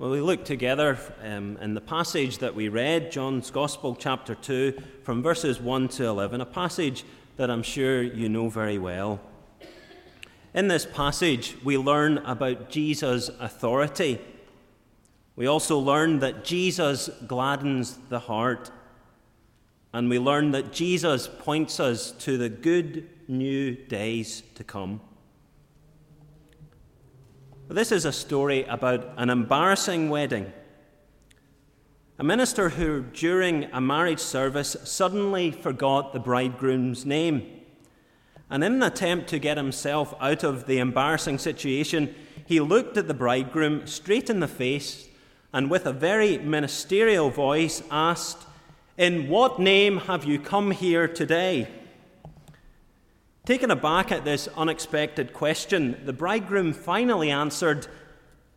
Well, we look together um, in the passage that we read, John's Gospel, chapter 2, from verses 1 to 11, a passage that I'm sure you know very well. In this passage, we learn about Jesus' authority. We also learn that Jesus gladdens the heart. And we learn that Jesus points us to the good new days to come. This is a story about an embarrassing wedding. A minister who, during a marriage service, suddenly forgot the bridegroom's name. And in an attempt to get himself out of the embarrassing situation, he looked at the bridegroom straight in the face and, with a very ministerial voice, asked, In what name have you come here today? Taken aback at this unexpected question, the bridegroom finally answered,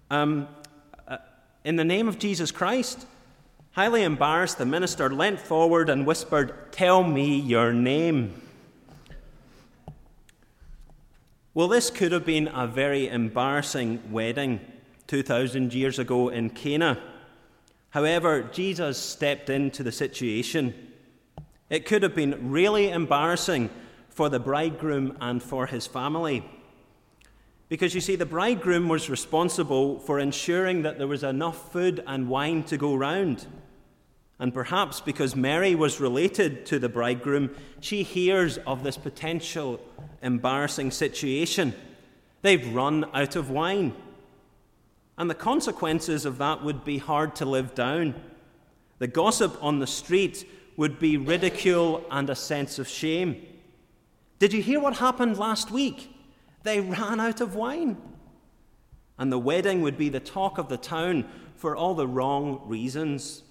um, uh, In the name of Jesus Christ. Highly embarrassed, the minister leant forward and whispered, Tell me your name. Well, this could have been a very embarrassing wedding 2,000 years ago in Cana. However, Jesus stepped into the situation. It could have been really embarrassing for the bridegroom and for his family. Because you see, the bridegroom was responsible for ensuring that there was enough food and wine to go round. And perhaps because Mary was related to the bridegroom, she hears of this potential embarrassing situation. They've run out of wine. And the consequences of that would be hard to live down. The gossip on the street would be ridicule and a sense of shame. Did you hear what happened last week? They ran out of wine. And the wedding would be the talk of the town for all the wrong reasons.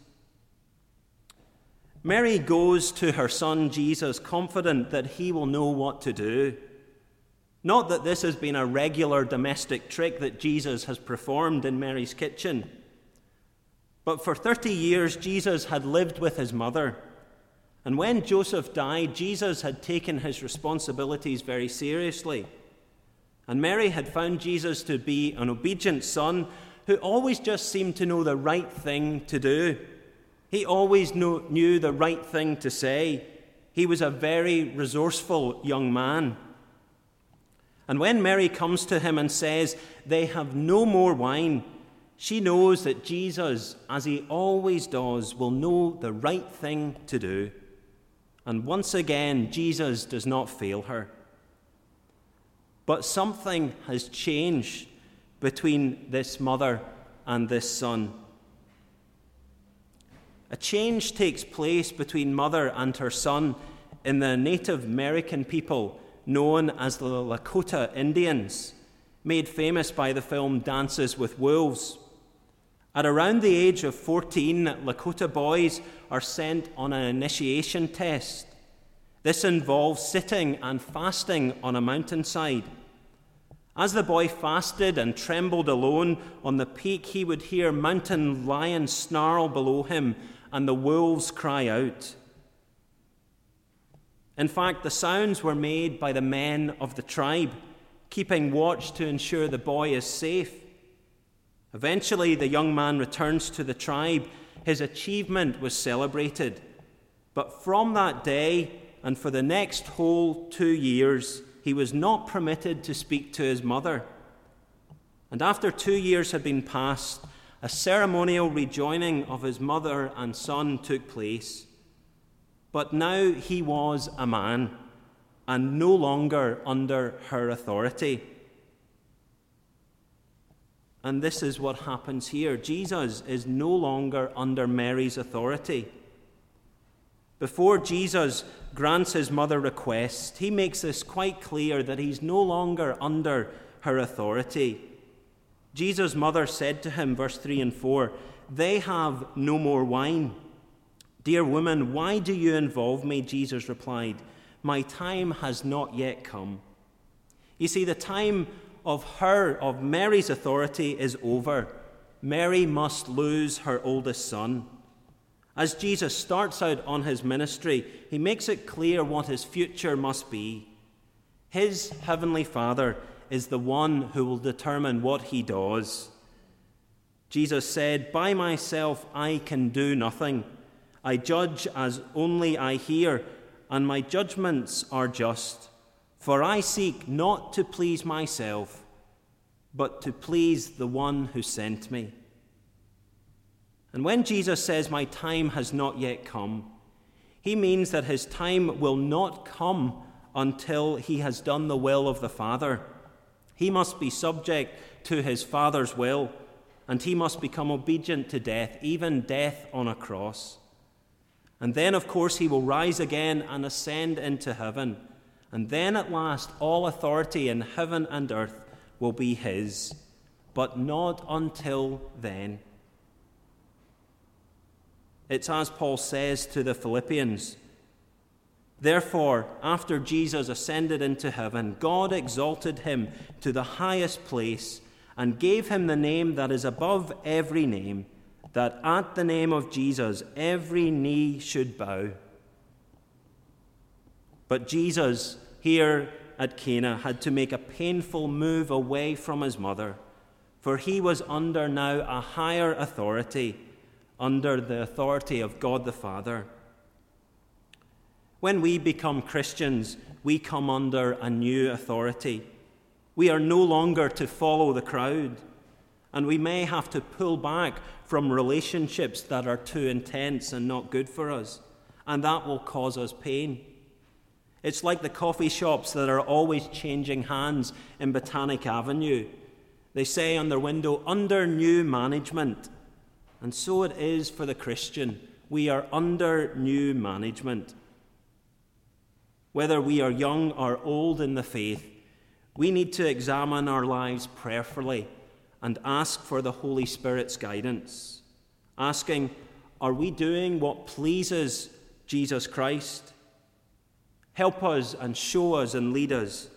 Mary goes to her son Jesus confident that he will know what to do. Not that this has been a regular domestic trick that Jesus has performed in Mary's kitchen. But for 30 years, Jesus had lived with his mother. And when Joseph died, Jesus had taken his responsibilities very seriously. And Mary had found Jesus to be an obedient son who always just seemed to know the right thing to do. He always know, knew the right thing to say. He was a very resourceful young man. And when Mary comes to him and says, They have no more wine, she knows that Jesus, as he always does, will know the right thing to do. And once again, Jesus does not fail her. But something has changed between this mother and this son. A change takes place between mother and her son in the Native American people known as the Lakota Indians, made famous by the film Dances with Wolves. At around the age of 14, Lakota boys are sent on an initiation test. This involves sitting and fasting on a mountainside. As the boy fasted and trembled alone on the peak, he would hear mountain lions snarl below him and the wolves cry out. In fact, the sounds were made by the men of the tribe, keeping watch to ensure the boy is safe. Eventually, the young man returns to the tribe. His achievement was celebrated. But from that day and for the next whole two years, he was not permitted to speak to his mother. And after two years had been passed, a ceremonial rejoining of his mother and son took place. But now he was a man and no longer under her authority. And this is what happens here Jesus is no longer under Mary's authority. Before Jesus grants his mother request, he makes this quite clear that he's no longer under her authority. Jesus' mother said to him, verse 3 and 4, They have no more wine. Dear woman, why do you involve me? Jesus replied, My time has not yet come. You see, the time of her, of Mary's authority, is over. Mary must lose her oldest son. As Jesus starts out on his ministry, he makes it clear what his future must be. His heavenly Father is the one who will determine what he does. Jesus said, By myself I can do nothing. I judge as only I hear, and my judgments are just. For I seek not to please myself, but to please the one who sent me. And when Jesus says, My time has not yet come, he means that his time will not come until he has done the will of the Father. He must be subject to his Father's will, and he must become obedient to death, even death on a cross. And then, of course, he will rise again and ascend into heaven. And then at last, all authority in heaven and earth will be his. But not until then. It's as Paul says to the Philippians Therefore, after Jesus ascended into heaven, God exalted him to the highest place and gave him the name that is above every name, that at the name of Jesus every knee should bow. But Jesus, here at Cana, had to make a painful move away from his mother, for he was under now a higher authority under the authority of God the Father. When we become Christians, we come under a new authority. We are no longer to follow the crowd, and we may have to pull back from relationships that are too intense and not good for us, and that will cause us pain. It's like the coffee shops that are always changing hands in Botanic Avenue. They say on their window, under new management. And so it is for the Christian. We are under new management. Whether we are young or old in the faith, we need to examine our lives prayerfully and ask for the Holy Spirit's guidance, asking, Are we doing what pleases Jesus Christ? Help us and show us and lead us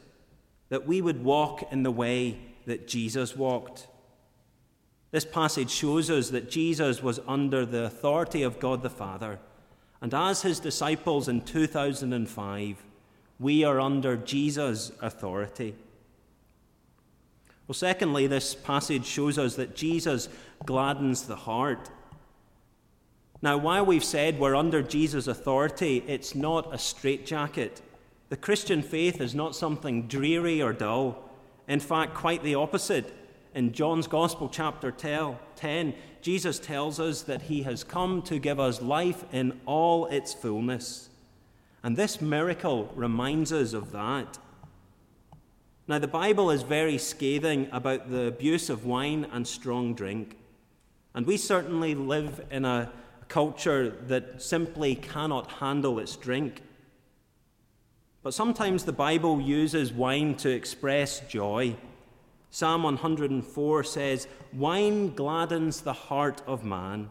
that we would walk in the way that Jesus walked. This passage shows us that Jesus was under the authority of God the Father, and as his disciples in 2005, we are under Jesus' authority. Well, secondly, this passage shows us that Jesus gladdens the heart. Now, while we've said we're under Jesus' authority, it's not a straitjacket. The Christian faith is not something dreary or dull. In fact, quite the opposite in John's Gospel, chapter 10, Jesus tells us that he has come to give us life in all its fullness. And this miracle reminds us of that. Now, the Bible is very scathing about the abuse of wine and strong drink. And we certainly live in a culture that simply cannot handle its drink. But sometimes the Bible uses wine to express joy. Psalm 104 says, Wine gladdens the heart of man.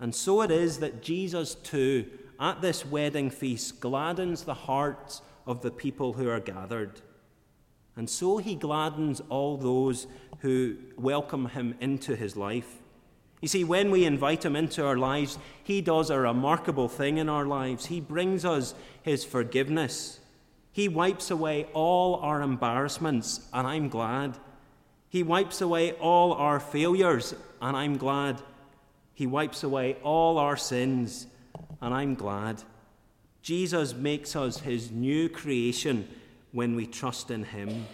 And so it is that Jesus, too, at this wedding feast, gladdens the hearts of the people who are gathered. And so he gladdens all those who welcome him into his life. You see, when we invite him into our lives, he does a remarkable thing in our lives. He brings us his forgiveness. He wipes away all our embarrassments, and I'm glad. He wipes away all our failures, and I'm glad. He wipes away all our sins, and I'm glad. Jesus makes us his new creation when we trust in him.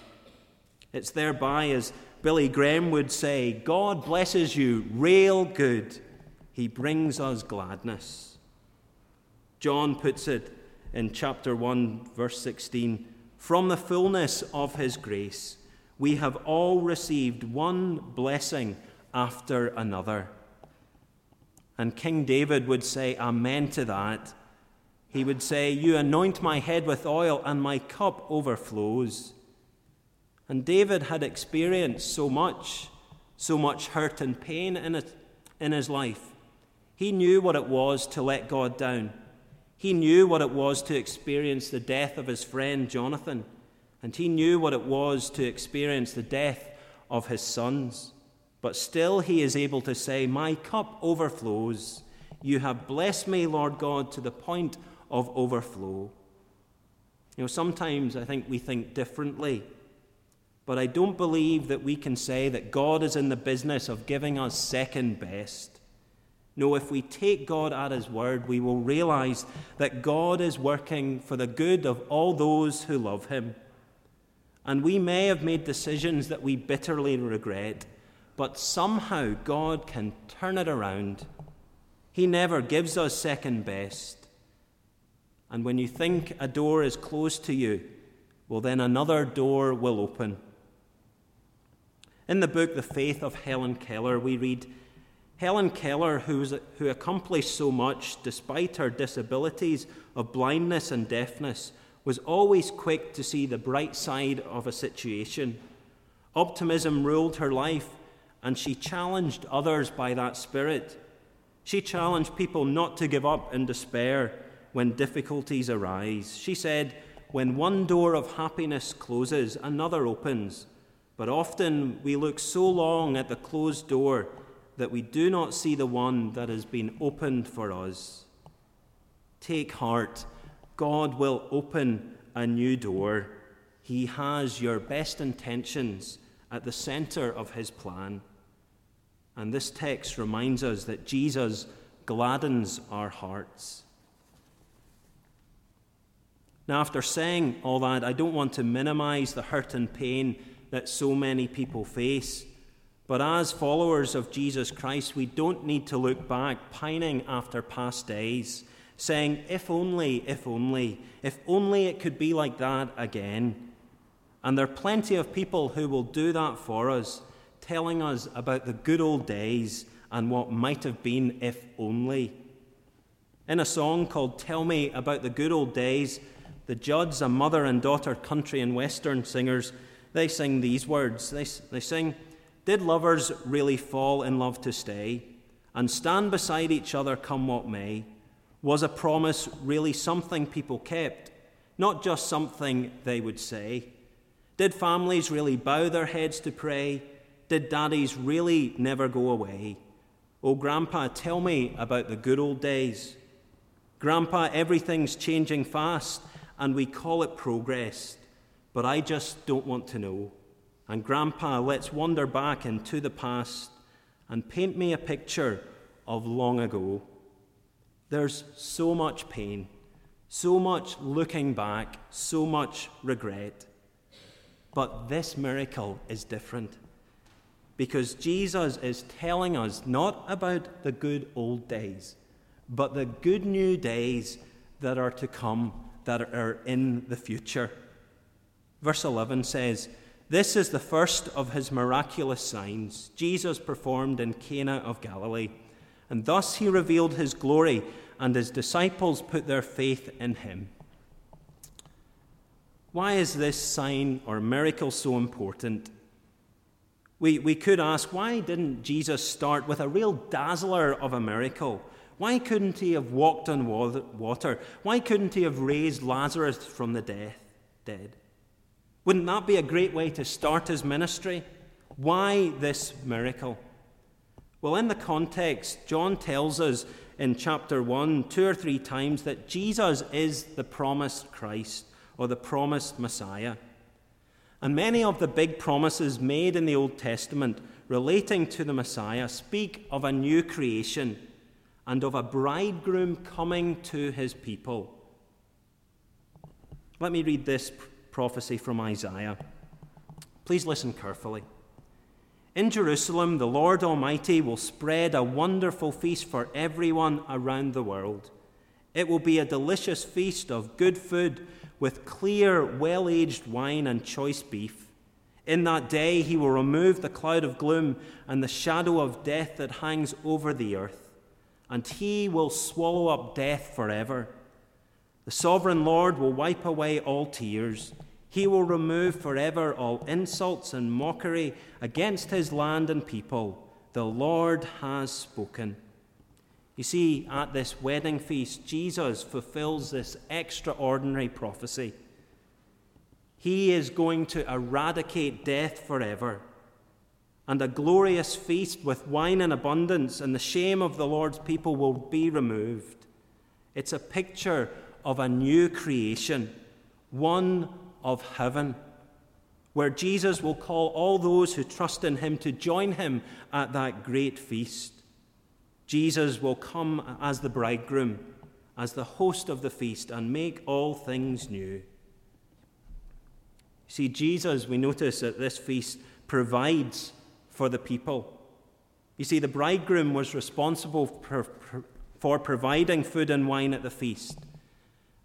It's thereby, as Billy Graham would say, God blesses you real good. He brings us gladness. John puts it in chapter 1, verse 16 From the fullness of his grace, we have all received one blessing after another. And King David would say, Amen to that. He would say, You anoint my head with oil, and my cup overflows. And David had experienced so much, so much hurt and pain in, it, in his life. He knew what it was to let God down. He knew what it was to experience the death of his friend Jonathan, and he knew what it was to experience the death of his sons. But still, he is able to say, My cup overflows. You have blessed me, Lord God, to the point of overflow. You know, sometimes I think we think differently. But I don't believe that we can say that God is in the business of giving us second best. No, if we take God at His word, we will realize that God is working for the good of all those who love Him. And we may have made decisions that we bitterly regret, but somehow God can turn it around. He never gives us second best. And when you think a door is closed to you, well, then another door will open. In the book The Faith of Helen Keller, we read Helen Keller, who, who accomplished so much despite her disabilities of blindness and deafness, was always quick to see the bright side of a situation. Optimism ruled her life, and she challenged others by that spirit. She challenged people not to give up in despair when difficulties arise. She said, When one door of happiness closes, another opens. But often we look so long at the closed door that we do not see the one that has been opened for us. Take heart, God will open a new door. He has your best intentions at the center of his plan. And this text reminds us that Jesus gladdens our hearts. Now, after saying all that, I don't want to minimize the hurt and pain that so many people face. But as followers of Jesus Christ, we don't need to look back, pining after past days, saying, if only, if only, if only it could be like that again. And there are plenty of people who will do that for us, telling us about the good old days and what might have been if only. In a song called Tell Me About the Good Old Days, the Judds, a mother and daughter country and western singers, they sing these words. They, they sing, Did lovers really fall in love to stay and stand beside each other come what may? Was a promise really something people kept, not just something they would say? Did families really bow their heads to pray? Did daddies really never go away? Oh, Grandpa, tell me about the good old days. Grandpa, everything's changing fast and we call it progress, but I just don't want to know. And Grandpa, let's wander back into the past and paint me a picture of long ago. There's so much pain, so much looking back, so much regret. But this miracle is different because Jesus is telling us not about the good old days, but the good new days that are to come that are in the future. Verse 11 says, This is the first of his miraculous signs Jesus performed in Cana of Galilee. And thus he revealed his glory, and his disciples put their faith in him. Why is this sign or miracle so important? We, we could ask, why didn't Jesus start with a real dazzler of a miracle? Why couldn't he have walked on water? Why couldn't he have raised Lazarus from the death, dead? Wouldn't that be a great way to start his ministry? Why this miracle? Well, in the context, John tells us in chapter 1 two or three times that Jesus is the promised Christ or the promised Messiah. And many of the big promises made in the Old Testament relating to the Messiah speak of a new creation and of a bridegroom coming to his people. Let me read this prophecy from Isaiah. Please listen carefully. In Jerusalem, the Lord Almighty will spread a wonderful feast for everyone around the world. It will be a delicious feast of good food with clear, well aged wine and choice beef. In that day, he will remove the cloud of gloom and the shadow of death that hangs over the earth and he will swallow up death forever. The sovereign Lord will wipe away all tears. He will remove forever all insults and mockery against his land and people. The Lord has spoken. You see, at this wedding feast, Jesus fulfills this extraordinary prophecy. He is going to eradicate death forever and a glorious feast with wine in abundance, and the shame of the Lord's people will be removed. It's a picture of a new creation, one of heaven, where Jesus will call all those who trust in him to join him at that great feast. Jesus will come as the bridegroom, as the host of the feast, and make all things new. See, Jesus, we notice at this feast, provides for the people. You see, the bridegroom was responsible for, for providing food and wine at the feast.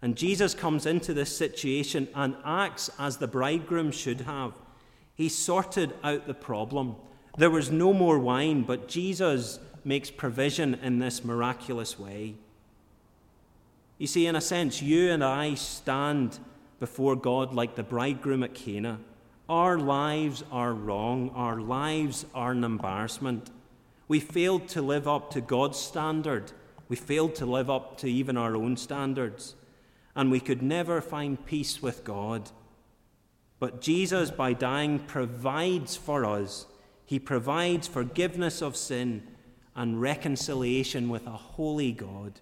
And Jesus comes into this situation and acts as the bridegroom should have. He sorted out the problem. There was no more wine, but Jesus makes provision in this miraculous way. You see, in a sense, you and I stand before God like the bridegroom at Cana. Our lives are wrong. Our lives are an embarrassment. We failed to live up to God's standard. We failed to live up to even our own standards. And we could never find peace with God. But Jesus, by dying, provides for us. He provides forgiveness of sin and reconciliation with a holy God.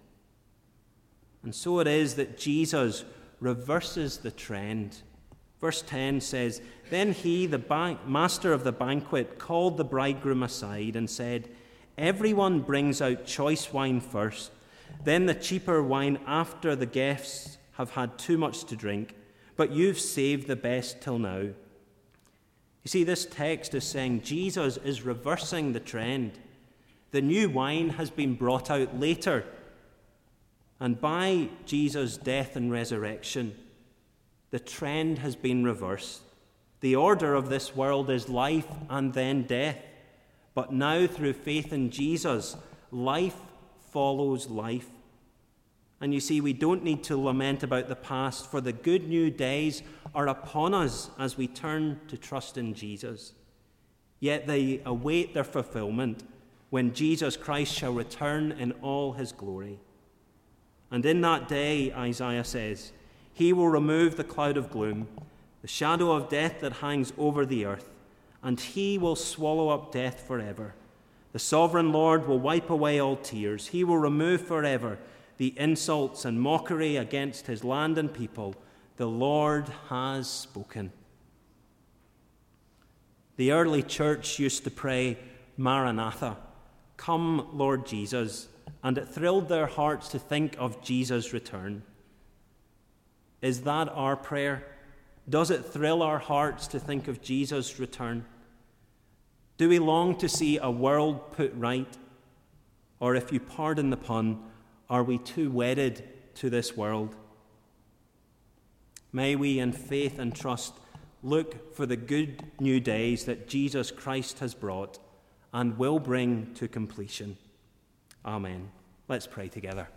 And so it is that Jesus reverses the trend. Verse 10 says Then he, the master of the banquet, called the bridegroom aside and said, Everyone brings out choice wine first, then the cheaper wine after the guests have had too much to drink, but you've saved the best till now. You see, this text is saying Jesus is reversing the trend. The new wine has been brought out later and by Jesus' death and resurrection, the trend has been reversed. The order of this world is life and then death. But now, through faith in Jesus, life follows life. And you see, we don't need to lament about the past, for the good new days are upon us as we turn to trust in Jesus. Yet they await their fulfillment when Jesus Christ shall return in all his glory. And in that day, Isaiah says, He will remove the cloud of gloom, the shadow of death that hangs over the earth, and He will swallow up death forever. The sovereign Lord will wipe away all tears. He will remove forever the insults and mockery against His land and people. The Lord has spoken. The early church used to pray, Maranatha, come, Lord Jesus and it thrilled their hearts to think of Jesus' return. Is that our prayer? Does it thrill our hearts to think of Jesus' return? Do we long to see a world put right? Or, if you pardon the pun, are we too wedded to this world? May we, in faith and trust, look for the good new days that Jesus Christ has brought and will bring to completion. Amen. Let's pray together.